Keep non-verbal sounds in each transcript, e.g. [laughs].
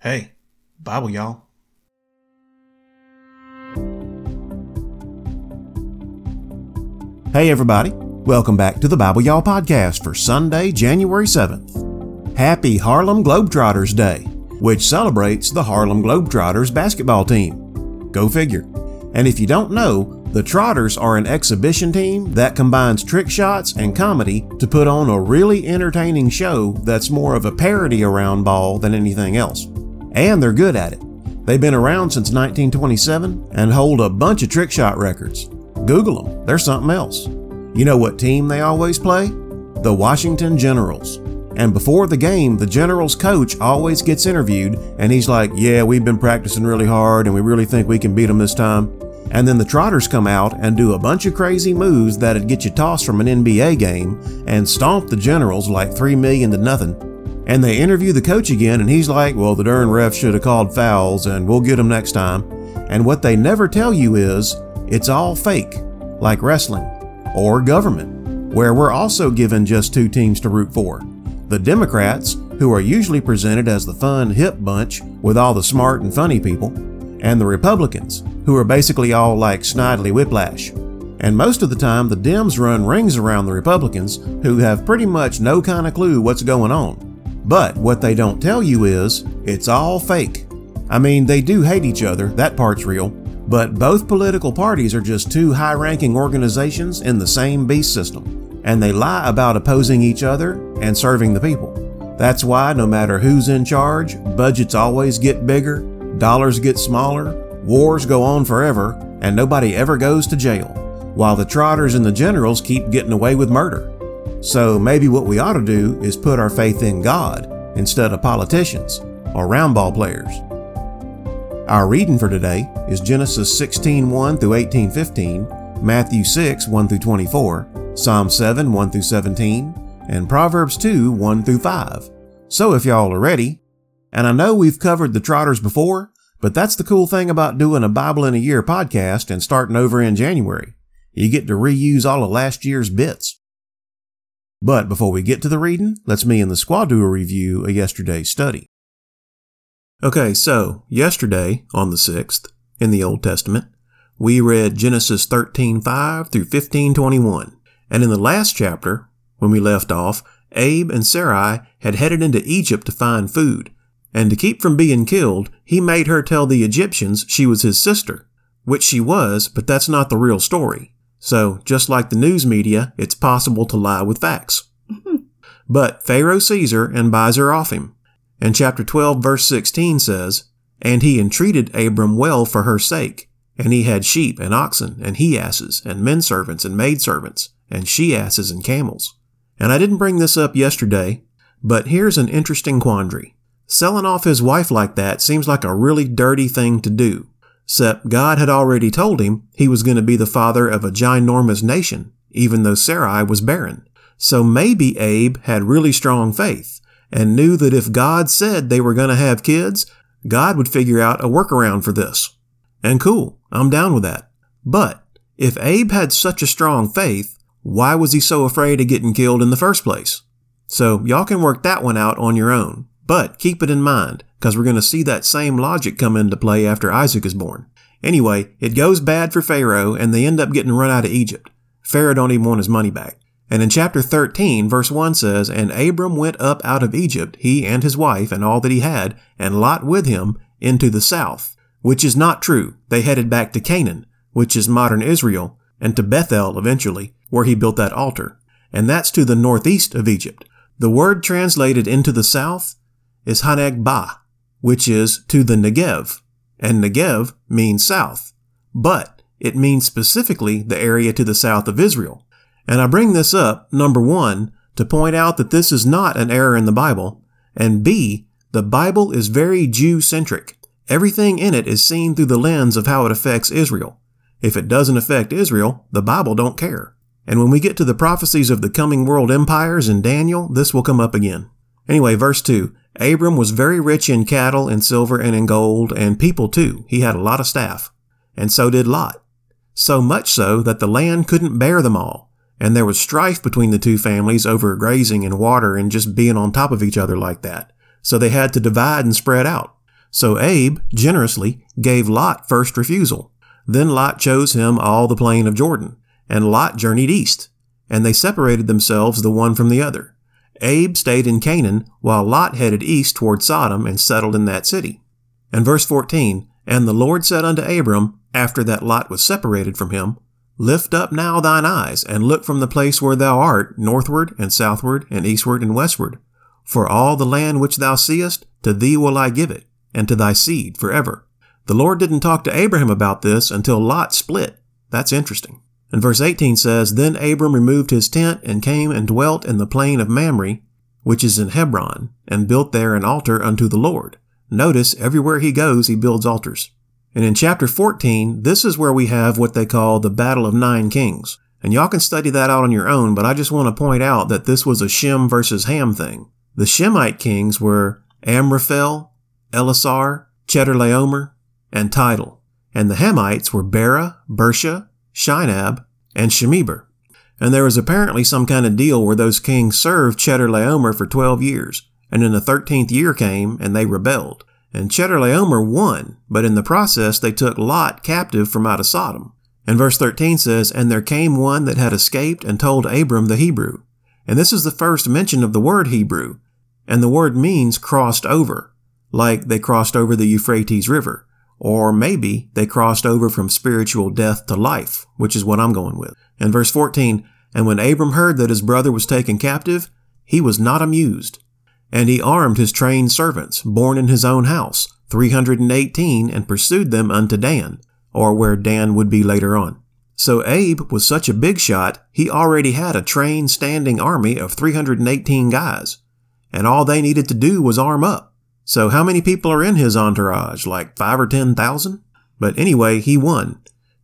Hey, Bible, y'all. Hey, everybody. Welcome back to the Bible Y'all podcast for Sunday, January 7th. Happy Harlem Globetrotters Day, which celebrates the Harlem Globetrotters basketball team. Go figure. And if you don't know, the Trotters are an exhibition team that combines trick shots and comedy to put on a really entertaining show that's more of a parody around ball than anything else. And they're good at it. They've been around since 1927 and hold a bunch of trick shot records. Google them, they're something else. You know what team they always play? The Washington Generals. And before the game, the Generals coach always gets interviewed and he's like, Yeah, we've been practicing really hard and we really think we can beat them this time. And then the Trotters come out and do a bunch of crazy moves that'd get you tossed from an NBA game and stomp the Generals like 3 million to nothing. And they interview the coach again and he's like, Well, the darn ref should have called fouls and we'll get them next time. And what they never tell you is, it's all fake, like wrestling or government, where we're also given just two teams to root for the Democrats, who are usually presented as the fun, hip bunch with all the smart and funny people, and the Republicans, who are basically all like Snidely Whiplash. And most of the time, the Dems run rings around the Republicans, who have pretty much no kind of clue what's going on. But what they don't tell you is, it's all fake. I mean, they do hate each other, that part's real, but both political parties are just two high ranking organizations in the same beast system, and they lie about opposing each other and serving the people. That's why no matter who's in charge, budgets always get bigger, dollars get smaller, wars go on forever, and nobody ever goes to jail, while the trotters and the generals keep getting away with murder. So maybe what we ought to do is put our faith in God instead of politicians or roundball players. Our reading for today is Genesis 16:1 through 18:15, Matthew 6 1 through 24, Psalm 7 1 through 17, and Proverbs 2 1 through 5. So if y'all are ready, and I know we've covered the trotters before, but that's the cool thing about doing a Bible in a Year podcast and starting over in January. You get to reuse all of last year's bits. But before we get to the reading, let's me and the squad do a review of yesterday's study. Okay, so yesterday, on the 6th, in the Old Testament, we read Genesis 13:5 through 15:21. And in the last chapter, when we left off, Abe and Sarai had headed into Egypt to find food. And to keep from being killed, he made her tell the Egyptians she was his sister, which she was, but that's not the real story. So, just like the news media, it's possible to lie with facts. [laughs] but Pharaoh sees her and buys her off him. And chapter 12 verse 16 says, And he entreated Abram well for her sake. And he had sheep and oxen and he asses and men servants and maid servants and she asses and camels. And I didn't bring this up yesterday, but here's an interesting quandary. Selling off his wife like that seems like a really dirty thing to do. Except God had already told him he was going to be the father of a ginormous nation, even though Sarai was barren. So maybe Abe had really strong faith and knew that if God said they were going to have kids, God would figure out a workaround for this. And cool, I'm down with that. But if Abe had such a strong faith, why was he so afraid of getting killed in the first place? So y'all can work that one out on your own, but keep it in mind, because we're going to see that same logic come into play after Isaac is born. Anyway, it goes bad for Pharaoh and they end up getting run out of Egypt. Pharaoh don't even want his money back. And in chapter 13, verse 1 says, And Abram went up out of Egypt, he and his wife, and all that he had, and Lot with him, into the south. Which is not true. They headed back to Canaan, which is modern Israel, and to Bethel eventually, where he built that altar. And that's to the northeast of Egypt. The word translated into the south is Haneg which is to the Negev. And Negev means south. But it means specifically the area to the south of Israel. And I bring this up, number one, to point out that this is not an error in the Bible, and B, the Bible is very Jew centric. Everything in it is seen through the lens of how it affects Israel. If it doesn't affect Israel, the Bible don't care. And when we get to the prophecies of the coming world empires in Daniel, this will come up again. Anyway, verse 2 Abram was very rich in cattle and silver and in gold, and people too. He had a lot of staff. And so did Lot. So much so that the land couldn't bear them all and there was strife between the two families over grazing and water and just being on top of each other like that. So they had to divide and spread out. So Abe generously gave Lot first refusal. Then Lot chose him all the plain of Jordan, and Lot journeyed east, and they separated themselves the one from the other. Abe stayed in Canaan, while Lot headed east toward Sodom and settled in that city. And verse 14, And the Lord said unto Abram, after that Lot was separated from him, Lift up now thine eyes, and look from the place where thou art, northward and southward and eastward and westward. For all the land which thou seest, to thee will I give it, and to thy seed forever. The Lord didn't talk to Abraham about this until Lot split. That's interesting. And verse 18 says, Then Abram removed his tent and came and dwelt in the plain of Mamre, which is in Hebron, and built there an altar unto the Lord. Notice everywhere he goes, he builds altars. And in chapter 14, this is where we have what they call the Battle of Nine Kings. And y'all can study that out on your own, but I just want to point out that this was a Shem versus Ham thing. The Shemite kings were Amraphel, Ellasar, Chedorlaomer, and Tidal. And the Hamites were Bera, Birsha, Shinab, and Shemeber. And there was apparently some kind of deal where those kings served Chedorlaomer for 12 years, and then the 13th year came and they rebelled. And Chedorlaomer won, but in the process they took Lot captive from out of Sodom. And verse 13 says, And there came one that had escaped and told Abram the Hebrew. And this is the first mention of the word Hebrew. And the word means crossed over, like they crossed over the Euphrates River. Or maybe they crossed over from spiritual death to life, which is what I'm going with. And verse 14, And when Abram heard that his brother was taken captive, he was not amused and he armed his trained servants, born in his own house, 318, and pursued them unto Dan, or where Dan would be later on. So Abe was such a big shot, he already had a trained standing army of 318 guys, and all they needed to do was arm up. So how many people are in his entourage? Like five or ten thousand? But anyway, he won.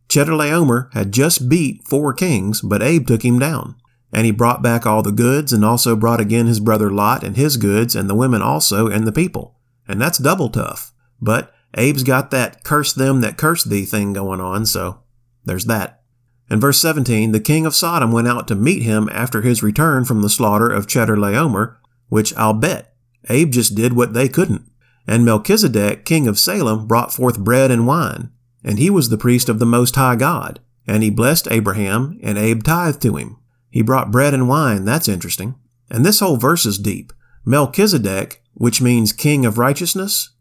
Chedorlaomer had just beat four kings, but Abe took him down. And he brought back all the goods, and also brought again his brother Lot and his goods, and the women also, and the people. And that's double tough. But Abe's got that curse them that curse thee thing going on, so there's that. In verse 17, the king of Sodom went out to meet him after his return from the slaughter of Chedorlaomer, which I'll bet Abe just did what they couldn't. And Melchizedek, king of Salem, brought forth bread and wine, and he was the priest of the Most High God. And he blessed Abraham, and Abe tithed to him. He brought bread and wine. That's interesting. And this whole verse is deep. Melchizedek, which means king of righteousness,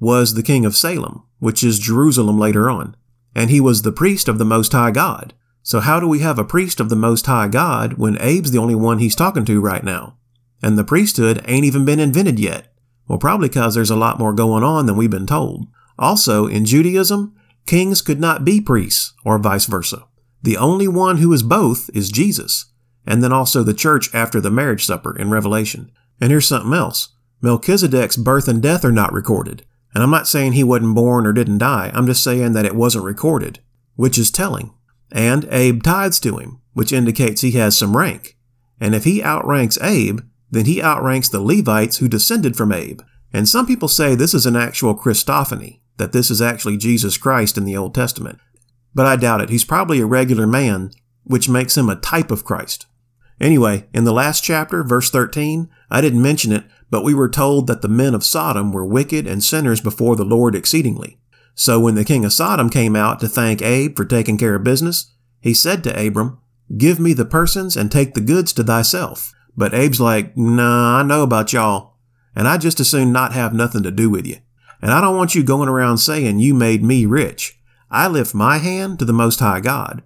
was the king of Salem, which is Jerusalem later on. And he was the priest of the Most High God. So how do we have a priest of the Most High God when Abe's the only one he's talking to right now? And the priesthood ain't even been invented yet. Well, probably because there's a lot more going on than we've been told. Also, in Judaism, kings could not be priests, or vice versa. The only one who is both is Jesus and then also the church after the marriage supper in Revelation. And here's something else. Melchizedek's birth and death are not recorded. And I'm not saying he wasn't born or didn't die. I'm just saying that it wasn't recorded, which is telling. And Abe tithes to him, which indicates he has some rank. And if he outranks Abe, then he outranks the Levites who descended from Abe. And some people say this is an actual Christophany, that this is actually Jesus Christ in the Old Testament. But I doubt it. He's probably a regular man, which makes him a type of Christ. Anyway, in the last chapter, verse 13, I didn't mention it, but we were told that the men of Sodom were wicked and sinners before the Lord exceedingly. So when the king of Sodom came out to thank Abe for taking care of business, he said to Abram, Give me the persons and take the goods to thyself. But Abe's like, Nah, I know about y'all, and I just as soon not have nothing to do with you. And I don't want you going around saying you made me rich. I lift my hand to the Most High God.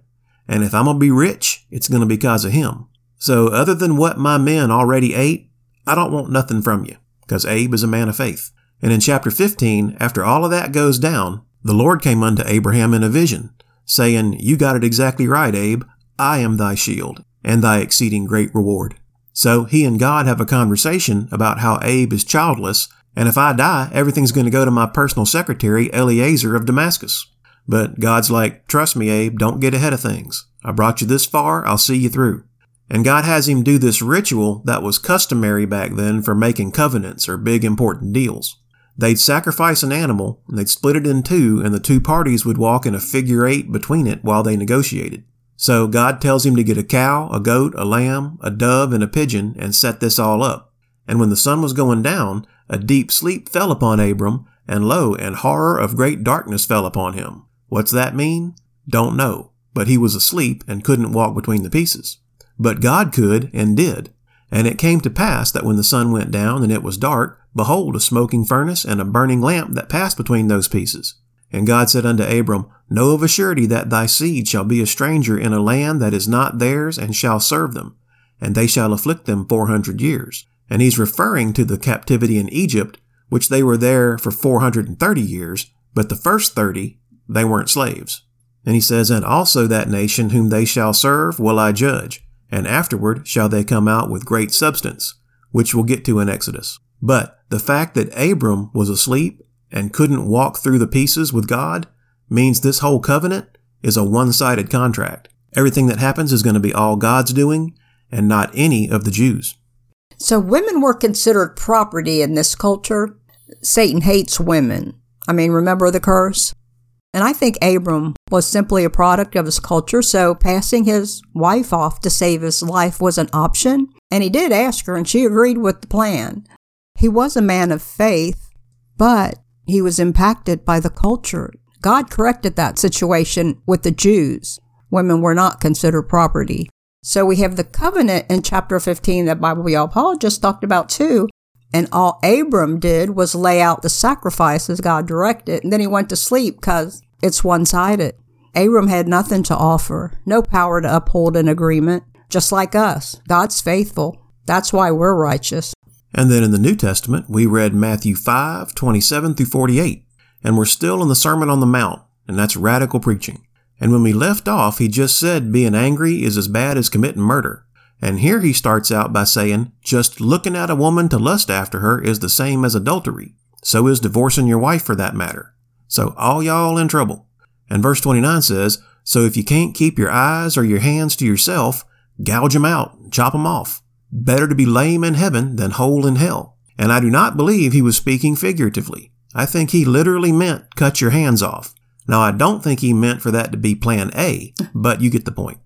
And if I'm going to be rich, it's going to be because of Him. So other than what my men already ate, I don't want nothing from you, because Abe is a man of faith. And in chapter 15, after all of that goes down, the Lord came unto Abraham in a vision, saying, You got it exactly right, Abe. I am thy shield, and thy exceeding great reward. So he and God have a conversation about how Abe is childless, and if I die, everything's going to go to my personal secretary, Eliezer of Damascus. But God's like, Trust me, Abe, don't get ahead of things. I brought you this far, I'll see you through. And God has him do this ritual that was customary back then for making covenants or big important deals. They'd sacrifice an animal, and they'd split it in two, and the two parties would walk in a figure eight between it while they negotiated. So God tells him to get a cow, a goat, a lamb, a dove, and a pigeon, and set this all up. And when the sun was going down, a deep sleep fell upon Abram, and lo, and horror of great darkness fell upon him. What's that mean? Don't know, but he was asleep and couldn't walk between the pieces. But God could and did. And it came to pass that when the sun went down and it was dark, behold, a smoking furnace and a burning lamp that passed between those pieces. And God said unto Abram, Know of a surety that thy seed shall be a stranger in a land that is not theirs, and shall serve them, and they shall afflict them four hundred years. And he's referring to the captivity in Egypt, which they were there for four hundred and thirty years, but the first thirty they weren't slaves. And he says, And also that nation whom they shall serve will I judge, and afterward shall they come out with great substance, which we'll get to in Exodus. But the fact that Abram was asleep and couldn't walk through the pieces with God means this whole covenant is a one-sided contract. Everything that happens is going to be all God's doing and not any of the Jews. So women were considered property in this culture. Satan hates women. I mean, remember the curse? And I think Abram was simply a product of his culture, so passing his wife off to save his life was an option. And he did ask her, and she agreed with the plan. He was a man of faith, but he was impacted by the culture. God corrected that situation with the Jews. Women were not considered property. So we have the covenant in chapter 15 that Bible Y'all Paul just talked about too. And all Abram did was lay out the sacrifices God directed, and then he went to sleep because it's one sided. Abram had nothing to offer, no power to uphold an agreement, just like us. God's faithful. That's why we're righteous. And then in the New Testament, we read Matthew 5, 27 through 48. And we're still in the Sermon on the Mount, and that's radical preaching. And when we left off, he just said being angry is as bad as committing murder. And here he starts out by saying, just looking at a woman to lust after her is the same as adultery. So is divorcing your wife for that matter. So all y'all in trouble. And verse 29 says, So if you can't keep your eyes or your hands to yourself, gouge 'em out, chop 'em off. Better to be lame in heaven than whole in hell. And I do not believe he was speaking figuratively. I think he literally meant cut your hands off. Now, I don't think he meant for that to be plan A, but you get the point.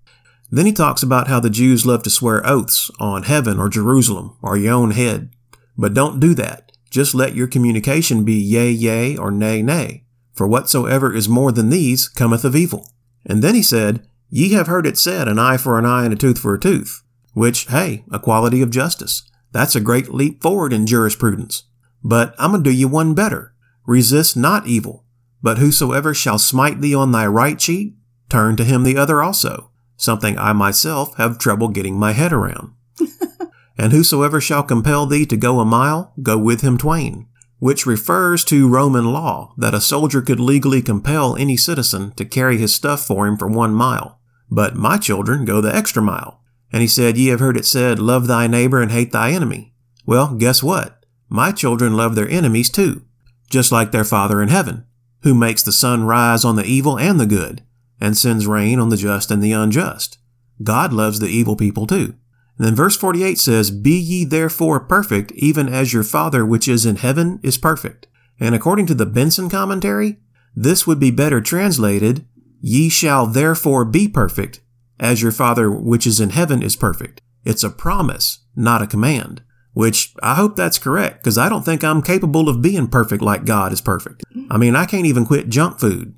Then he talks about how the Jews love to swear oaths on heaven or Jerusalem or your own head. But don't do that. Just let your communication be yea, yea, or nay, nay. For whatsoever is more than these cometh of evil. And then he said, Ye have heard it said, an eye for an eye and a tooth for a tooth which, hey, equality of justice. That's a great leap forward in jurisprudence. But I'm going to do you one better. Resist not evil, but whosoever shall smite thee on thy right cheek, turn to him the other also, something I myself have trouble getting my head around. [laughs] and whosoever shall compel thee to go a mile, go with him twain, which refers to Roman law that a soldier could legally compel any citizen to carry his stuff for him for one mile. But my children go the extra mile. And he said, Ye have heard it said, Love thy neighbor and hate thy enemy. Well, guess what? My children love their enemies too, just like their Father in heaven, who makes the sun rise on the evil and the good, and sends rain on the just and the unjust. God loves the evil people too. And then verse 48 says, Be ye therefore perfect, even as your Father which is in heaven is perfect. And according to the Benson commentary, this would be better translated, Ye shall therefore be perfect, as your Father which is in heaven is perfect. It's a promise, not a command. Which I hope that's correct, because I don't think I'm capable of being perfect like God is perfect. I mean, I can't even quit junk food.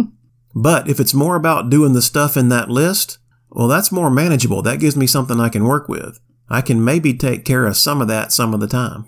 [laughs] but if it's more about doing the stuff in that list, well, that's more manageable. That gives me something I can work with. I can maybe take care of some of that some of the time.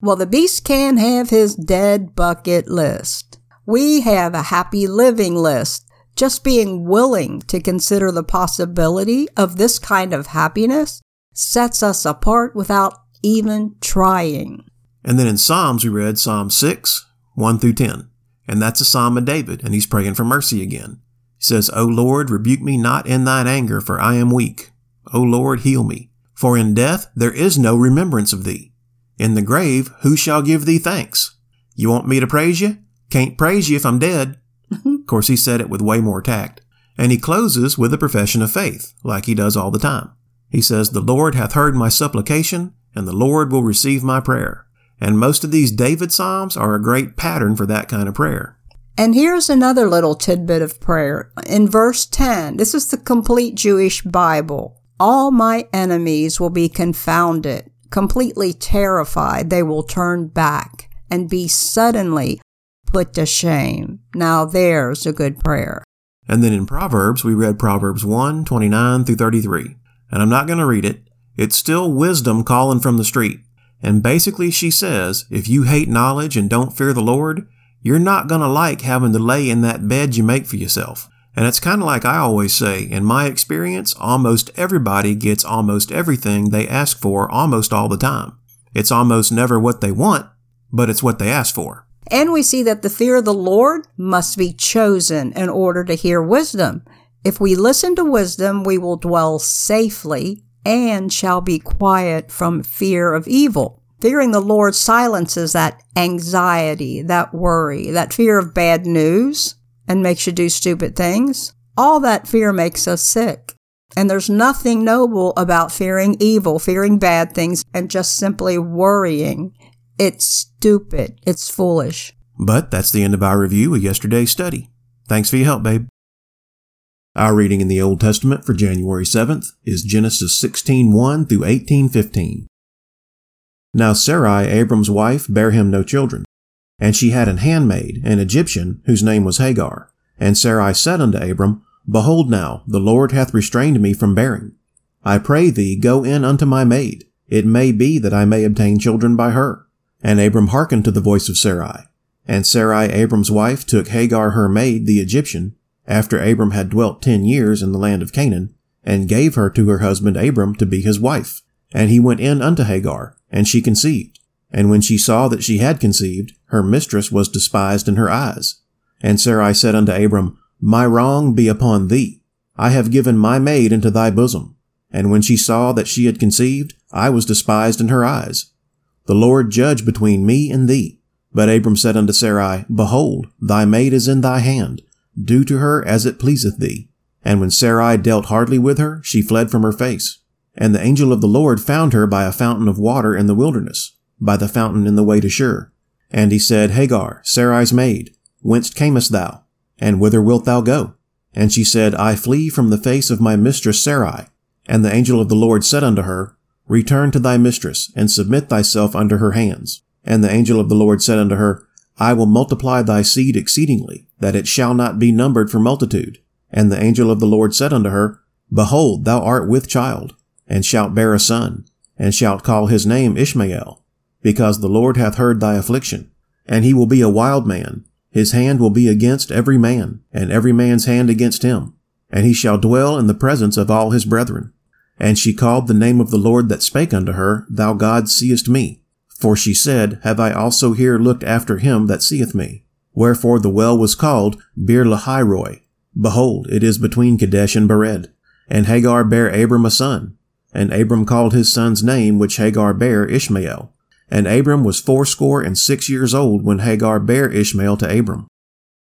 Well, the beast can have his dead bucket list. We have a happy living list. Just being willing to consider the possibility of this kind of happiness sets us apart without even trying. And then in Psalms, we read Psalm 6, 1 through 10. And that's a psalm of David, and he's praying for mercy again. He says, O Lord, rebuke me not in thine anger, for I am weak. O Lord, heal me. For in death there is no remembrance of thee. In the grave, who shall give thee thanks? You want me to praise you? Can't praise you if I'm dead. [laughs] Of course, he said it with way more tact. And he closes with a profession of faith, like he does all the time. He says, The Lord hath heard my supplication, and the Lord will receive my prayer. And most of these David Psalms are a great pattern for that kind of prayer. And here's another little tidbit of prayer. In verse 10, this is the complete Jewish Bible. All my enemies will be confounded, completely terrified. They will turn back and be suddenly put to shame. Now there's a good prayer. And then in Proverbs, we read Proverbs 1 29 through 33. And I'm not going to read it. It's still wisdom calling from the street. And basically, she says, if you hate knowledge and don't fear the Lord, you're not going to like having to lay in that bed you make for yourself. And it's kind of like I always say, in my experience, almost everybody gets almost everything they ask for almost all the time. It's almost never what they want, but it's what they ask for. And we see that the fear of the Lord must be chosen in order to hear wisdom. If we listen to wisdom, we will dwell safely and shall be quiet from fear of evil. Fearing the Lord silences that anxiety, that worry, that fear of bad news, and makes you do stupid things. All that fear makes us sick. And there's nothing noble about fearing evil, fearing bad things, and just simply worrying. It's stupid. It's foolish. But that's the end of our review of yesterday's study. Thanks for your help, babe. Our reading in the Old Testament for January 7th is Genesis 16:1 through 18:15. Now Sarai, Abram's wife, bare him no children, and she had an handmaid, an Egyptian, whose name was Hagar. And Sarai said unto Abram, Behold now, the Lord hath restrained me from bearing. I pray thee, go in unto my maid. It may be that I may obtain children by her. And Abram hearkened to the voice of Sarai. And Sarai, Abram's wife, took Hagar her maid, the Egyptian, after Abram had dwelt ten years in the land of Canaan, and gave her to her husband Abram to be his wife. And he went in unto Hagar, and she conceived. And when she saw that she had conceived, her mistress was despised in her eyes. And Sarai said unto Abram, My wrong be upon thee. I have given my maid into thy bosom. And when she saw that she had conceived, I was despised in her eyes. The Lord judge between me and thee. But Abram said unto Sarai, Behold, thy maid is in thy hand. Do to her as it pleaseth thee. And when Sarai dealt hardly with her, she fled from her face. And the angel of the Lord found her by a fountain of water in the wilderness, by the fountain in the way to Shur. And he said, Hagar, Sarai's maid, whence camest thou? And whither wilt thou go? And she said, I flee from the face of my mistress Sarai. And the angel of the Lord said unto her, Return to thy mistress, and submit thyself under her hands. And the angel of the Lord said unto her, I will multiply thy seed exceedingly, that it shall not be numbered for multitude. And the angel of the Lord said unto her, Behold, thou art with child, and shalt bear a son, and shalt call his name Ishmael, because the Lord hath heard thy affliction. And he will be a wild man, his hand will be against every man, and every man's hand against him. And he shall dwell in the presence of all his brethren. And she called the name of the Lord that spake unto her, Thou God seest me. For she said, Have I also here looked after him that seeth me? Wherefore the well was called Beer Lahairoi. Behold, it is between Kadesh and Bered. And Hagar bare Abram a son. And Abram called his son's name which Hagar bare Ishmael. And Abram was fourscore and six years old when Hagar bare Ishmael to Abram.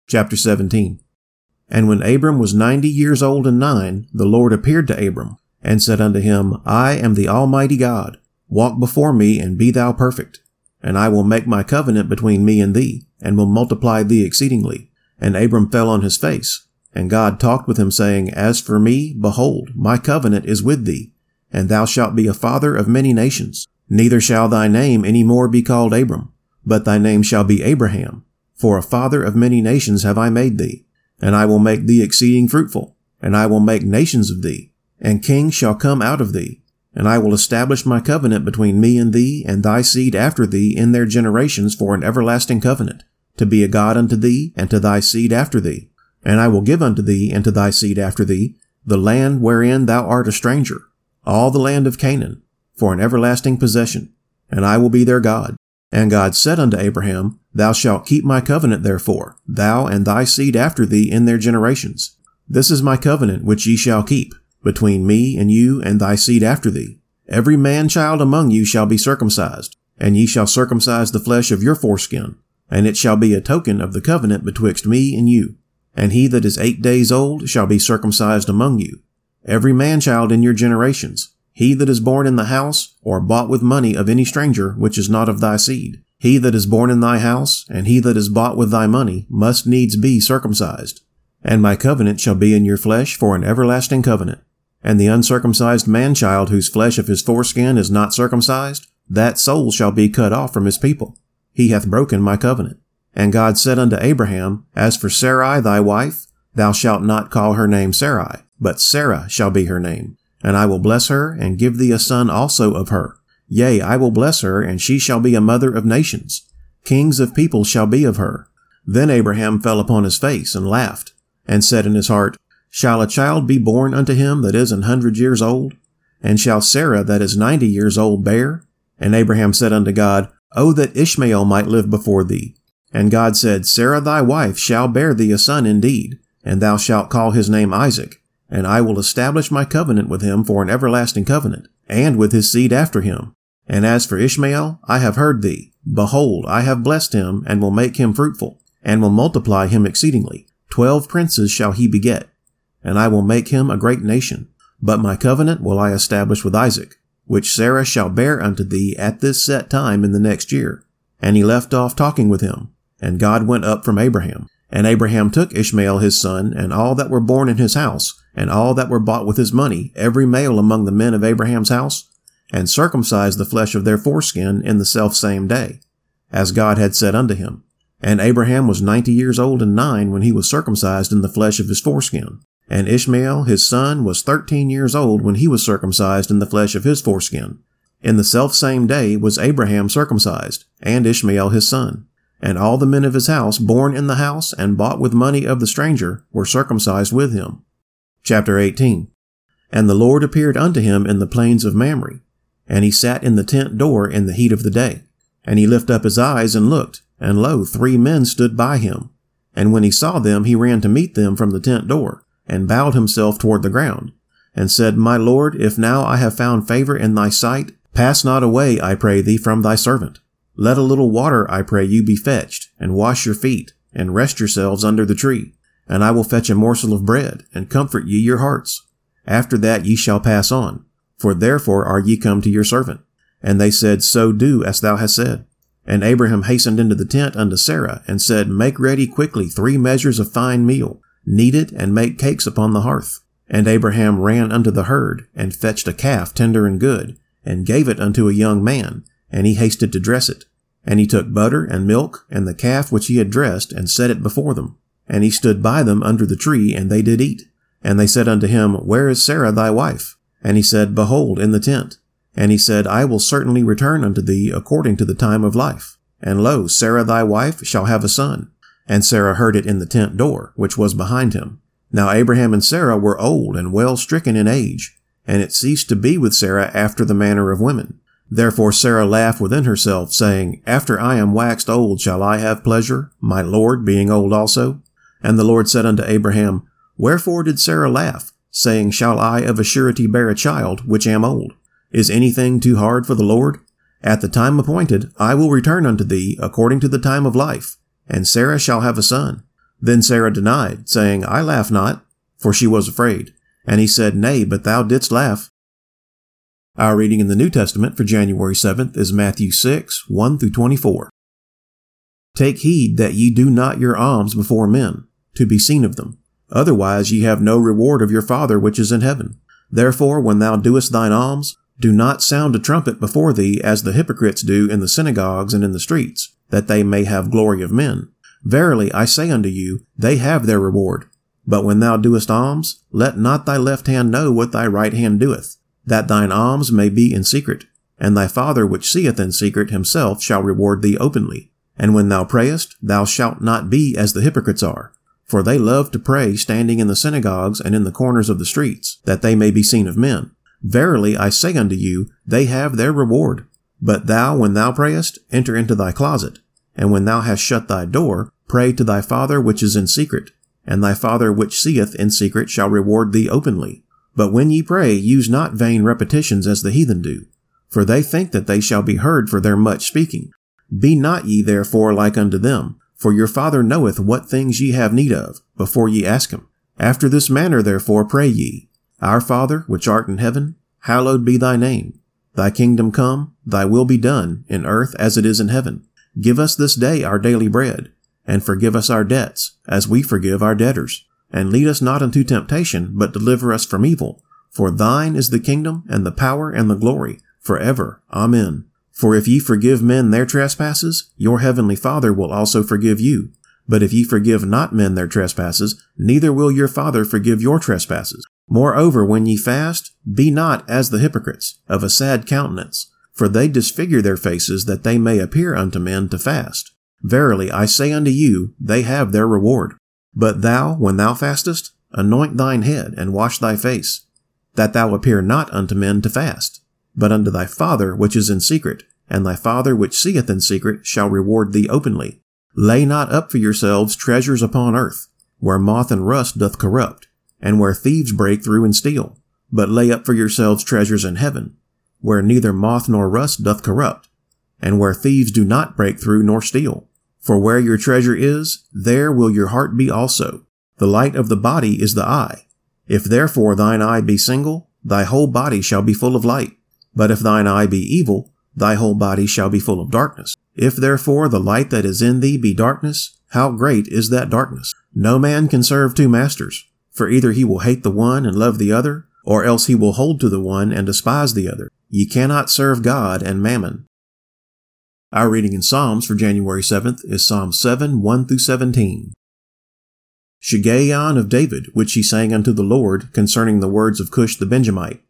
Chapter 17. And when Abram was ninety years old and nine, the Lord appeared to Abram, and said unto him, I am the Almighty God. Walk before me and be thou perfect. And I will make my covenant between me and thee, and will multiply thee exceedingly. And Abram fell on his face. And God talked with him, saying, As for me, behold, my covenant is with thee, and thou shalt be a father of many nations. Neither shall thy name any more be called Abram, but thy name shall be Abraham. For a father of many nations have I made thee. And I will make thee exceeding fruitful, and I will make nations of thee, and kings shall come out of thee. And I will establish my covenant between me and thee and thy seed after thee in their generations for an everlasting covenant, to be a God unto thee and to thy seed after thee. And I will give unto thee and to thy seed after thee the land wherein thou art a stranger, all the land of Canaan, for an everlasting possession, and I will be their God. And God said unto Abraham, Thou shalt keep my covenant therefore, thou and thy seed after thee in their generations. This is my covenant which ye shall keep, between me and you and thy seed after thee. Every man child among you shall be circumcised, and ye shall circumcise the flesh of your foreskin, and it shall be a token of the covenant betwixt me and you. And he that is eight days old shall be circumcised among you. Every man child in your generations, he that is born in the house, or bought with money of any stranger which is not of thy seed, he that is born in thy house, and he that is bought with thy money, must needs be circumcised. And my covenant shall be in your flesh for an everlasting covenant. And the uncircumcised man child whose flesh of his foreskin is not circumcised, that soul shall be cut off from his people. He hath broken my covenant. And God said unto Abraham, As for Sarai thy wife, thou shalt not call her name Sarai, but Sarah shall be her name. And I will bless her, and give thee a son also of her. Yea, I will bless her, and she shall be a mother of nations. Kings of peoples shall be of her. Then Abraham fell upon his face and laughed, and said in his heart, Shall a child be born unto him that is an hundred years old? And shall Sarah that is ninety years old bear? And Abraham said unto God, O that Ishmael might live before thee. And God said, Sarah thy wife shall bear thee a son indeed, and thou shalt call his name Isaac, and I will establish my covenant with him for an everlasting covenant, and with his seed after him. And as for Ishmael, I have heard thee. Behold, I have blessed him, and will make him fruitful, and will multiply him exceedingly. Twelve princes shall he beget, and I will make him a great nation. But my covenant will I establish with Isaac, which Sarah shall bear unto thee at this set time in the next year. And he left off talking with him. And God went up from Abraham. And Abraham took Ishmael his son, and all that were born in his house, and all that were bought with his money, every male among the men of Abraham's house, and circumcised the flesh of their foreskin in the selfsame day, as God had said unto him. And Abraham was ninety years old and nine when he was circumcised in the flesh of his foreskin. And Ishmael his son was thirteen years old when he was circumcised in the flesh of his foreskin. In the selfsame day was Abraham circumcised, and Ishmael his son. And all the men of his house, born in the house and bought with money of the stranger, were circumcised with him. Chapter 18 And the Lord appeared unto him in the plains of Mamre, and he sat in the tent door in the heat of the day. And he lifted up his eyes and looked, and lo, three men stood by him. And when he saw them, he ran to meet them from the tent door, and bowed himself toward the ground, and said, My Lord, if now I have found favor in thy sight, pass not away, I pray thee, from thy servant. Let a little water, I pray you, be fetched, and wash your feet, and rest yourselves under the tree. And I will fetch a morsel of bread, and comfort ye your hearts. After that ye shall pass on, for therefore are ye come to your servant. And they said, So do as thou hast said. And Abraham hastened into the tent unto Sarah, and said, Make ready quickly three measures of fine meal, knead it, and make cakes upon the hearth. And Abraham ran unto the herd, and fetched a calf tender and good, and gave it unto a young man, and he hasted to dress it. And he took butter and milk and the calf which he had dressed, and set it before them. And he stood by them under the tree, and they did eat. And they said unto him, Where is Sarah thy wife? And he said, Behold, in the tent. And he said, I will certainly return unto thee according to the time of life. And lo, Sarah thy wife shall have a son. And Sarah heard it in the tent door, which was behind him. Now Abraham and Sarah were old and well stricken in age, and it ceased to be with Sarah after the manner of women. Therefore Sarah laughed within herself, saying, After I am waxed old shall I have pleasure, my Lord being old also? And the Lord said unto Abraham, Wherefore did Sarah laugh, saying, Shall I of a surety bear a child, which am old? Is anything too hard for the Lord? At the time appointed I will return unto thee according to the time of life, and Sarah shall have a son. Then Sarah denied, saying, I laugh not, for she was afraid. And he said, Nay, but thou didst laugh. Our reading in the New Testament for January 7th is Matthew 6, 1 through 24. Take heed that ye do not your alms before men, to be seen of them. Otherwise ye have no reward of your Father which is in heaven. Therefore, when thou doest thine alms, do not sound a trumpet before thee as the hypocrites do in the synagogues and in the streets, that they may have glory of men. Verily, I say unto you, they have their reward. But when thou doest alms, let not thy left hand know what thy right hand doeth, that thine alms may be in secret, and thy Father which seeth in secret himself shall reward thee openly. And when thou prayest, thou shalt not be as the hypocrites are, for they love to pray standing in the synagogues and in the corners of the streets, that they may be seen of men. Verily I say unto you, they have their reward. But thou, when thou prayest, enter into thy closet, and when thou hast shut thy door, pray to thy Father which is in secret, and thy Father which seeth in secret shall reward thee openly. But when ye pray, use not vain repetitions as the heathen do, for they think that they shall be heard for their much speaking. Be not ye therefore like unto them, for your Father knoweth what things ye have need of, before ye ask him. After this manner therefore pray ye, Our Father, which art in heaven, hallowed be thy name. Thy kingdom come, thy will be done, in earth as it is in heaven. Give us this day our daily bread, and forgive us our debts, as we forgive our debtors and lead us not into temptation, but deliver us from evil. For thine is the kingdom, and the power, and the glory, forever. Amen. For if ye forgive men their trespasses, your heavenly Father will also forgive you. But if ye forgive not men their trespasses, neither will your Father forgive your trespasses. Moreover, when ye fast, be not as the hypocrites, of a sad countenance, for they disfigure their faces that they may appear unto men to fast. Verily, I say unto you, they have their reward. But thou, when thou fastest, anoint thine head and wash thy face, that thou appear not unto men to fast, but unto thy Father which is in secret, and thy Father which seeth in secret shall reward thee openly. Lay not up for yourselves treasures upon earth, where moth and rust doth corrupt, and where thieves break through and steal, but lay up for yourselves treasures in heaven, where neither moth nor rust doth corrupt, and where thieves do not break through nor steal. For where your treasure is, there will your heart be also. The light of the body is the eye. If therefore thine eye be single, thy whole body shall be full of light. But if thine eye be evil, thy whole body shall be full of darkness. If therefore the light that is in thee be darkness, how great is that darkness? No man can serve two masters, for either he will hate the one and love the other, or else he will hold to the one and despise the other. Ye cannot serve God and mammon. Our reading in Psalms for January 7th is Psalm 7, 1 through 17. Shiggaion of David, which he sang unto the Lord concerning the words of Cush the Benjamite.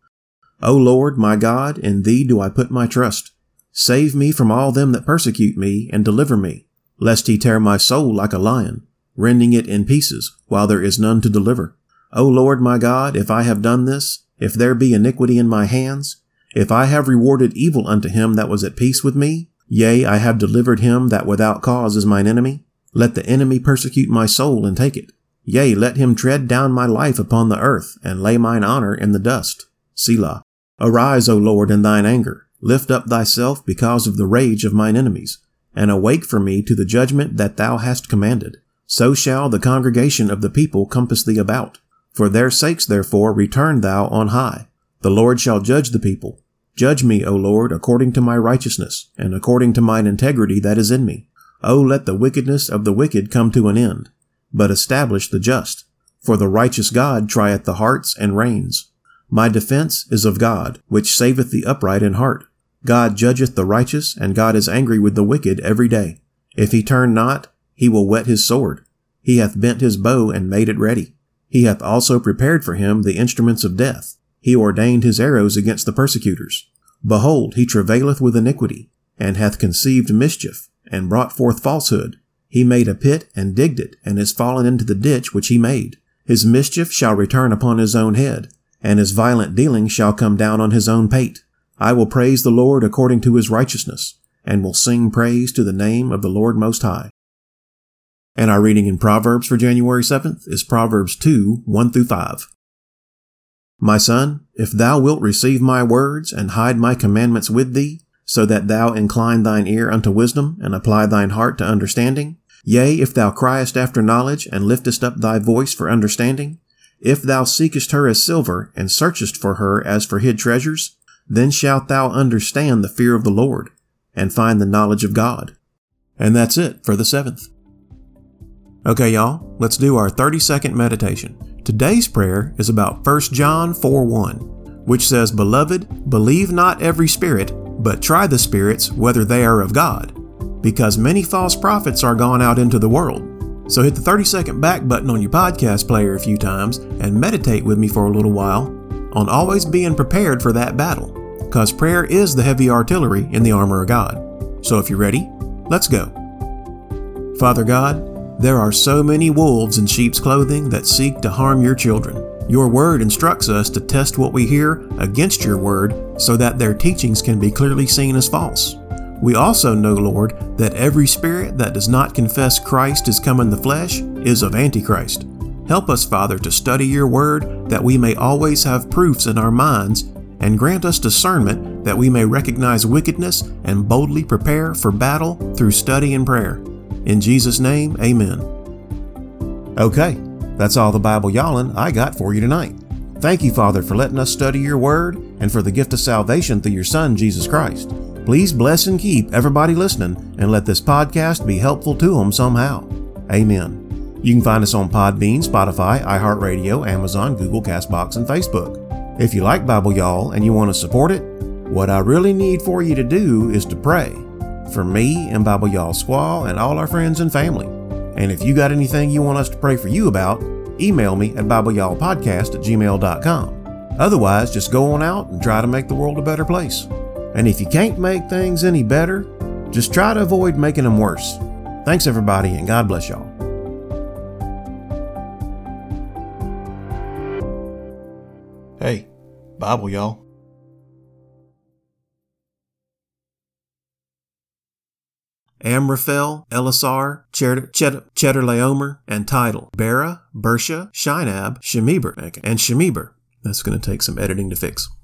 O Lord, my God, in thee do I put my trust. Save me from all them that persecute me, and deliver me, lest he tear my soul like a lion, rending it in pieces, while there is none to deliver. O Lord my God, if I have done this, if there be iniquity in my hands, if I have rewarded evil unto him that was at peace with me, yea, I have delivered him that without cause is mine enemy, let the enemy persecute my soul and take it. Yea, let him tread down my life upon the earth, and lay mine honor in the dust. Selah. Arise, O Lord, in thine anger. Lift up thyself because of the rage of mine enemies, and awake for me to the judgment that thou hast commanded. So shall the congregation of the people compass thee about. For their sakes, therefore, return thou on high. The Lord shall judge the people. Judge me, O Lord, according to my righteousness, and according to mine integrity that is in me. O let the wickedness of the wicked come to an end, but establish the just. For the righteous God trieth the hearts and reins. My defense is of God, which saveth the upright in heart. God judgeth the righteous, and God is angry with the wicked every day. If he turn not, he will whet his sword. He hath bent his bow and made it ready. He hath also prepared for him the instruments of death. He ordained his arrows against the persecutors. Behold, he travaileth with iniquity, and hath conceived mischief, and brought forth falsehood. He made a pit and digged it, and is fallen into the ditch which he made. His mischief shall return upon his own head, and his violent dealing shall come down on his own pate. I will praise the Lord according to his righteousness, and will sing praise to the name of the Lord Most High. And our reading in Proverbs for January 7th is Proverbs 2, 1 through 5. My son, if thou wilt receive my words and hide my commandments with thee, so that thou incline thine ear unto wisdom and apply thine heart to understanding, yea, if thou criest after knowledge and liftest up thy voice for understanding, if thou seekest her as silver and searchest for her as for hid treasures, then shalt thou understand the fear of the Lord and find the knowledge of God. And that's it for the seventh. Okay, y'all, let's do our 30 second meditation. Today's prayer is about 1 John 4 1, which says, Beloved, believe not every spirit, but try the spirits whether they are of God, because many false prophets are gone out into the world. So hit the 30 second back button on your podcast player a few times and meditate with me for a little while on always being prepared for that battle, because prayer is the heavy artillery in the armor of God. So if you're ready, let's go. Father God, there are so many wolves in sheep's clothing that seek to harm your children. Your word instructs us to test what we hear against your word so that their teachings can be clearly seen as false. We also know, Lord, that every spirit that does not confess Christ is come in the flesh is of Antichrist. Help us, Father, to study your word that we may always have proofs in our minds, and grant us discernment that we may recognize wickedness and boldly prepare for battle through study and prayer. In Jesus' name, amen. Okay, that's all the Bible yawling I got for you tonight. Thank you, Father, for letting us study your word and for the gift of salvation through your Son, Jesus Christ. Please bless and keep everybody listening and let this podcast be helpful to them somehow. Amen. You can find us on Podbean, Spotify, iHeartRadio, Amazon, Google, Castbox, and Facebook. If you like Bible Y'all and you want to support it, What I really need for you to do is to pray for me and Bible Y'all Squaw and all our friends and family. And if you got anything you want us to pray for you about, email me at BibleYallPodcast at gmail.com. Otherwise, just go on out and try to make the world a better place. And if you can't make things any better, just try to avoid making them worse. Thanks, everybody, and God bless y'all. Hey, Bible, y'all. Amraphel, Ellasar, Cheddar, Cheddar, Chedorlaomer, and Tidal, Bera, Birsha, Shinab, Shemeber, and Shemeber. That's going to take some editing to fix.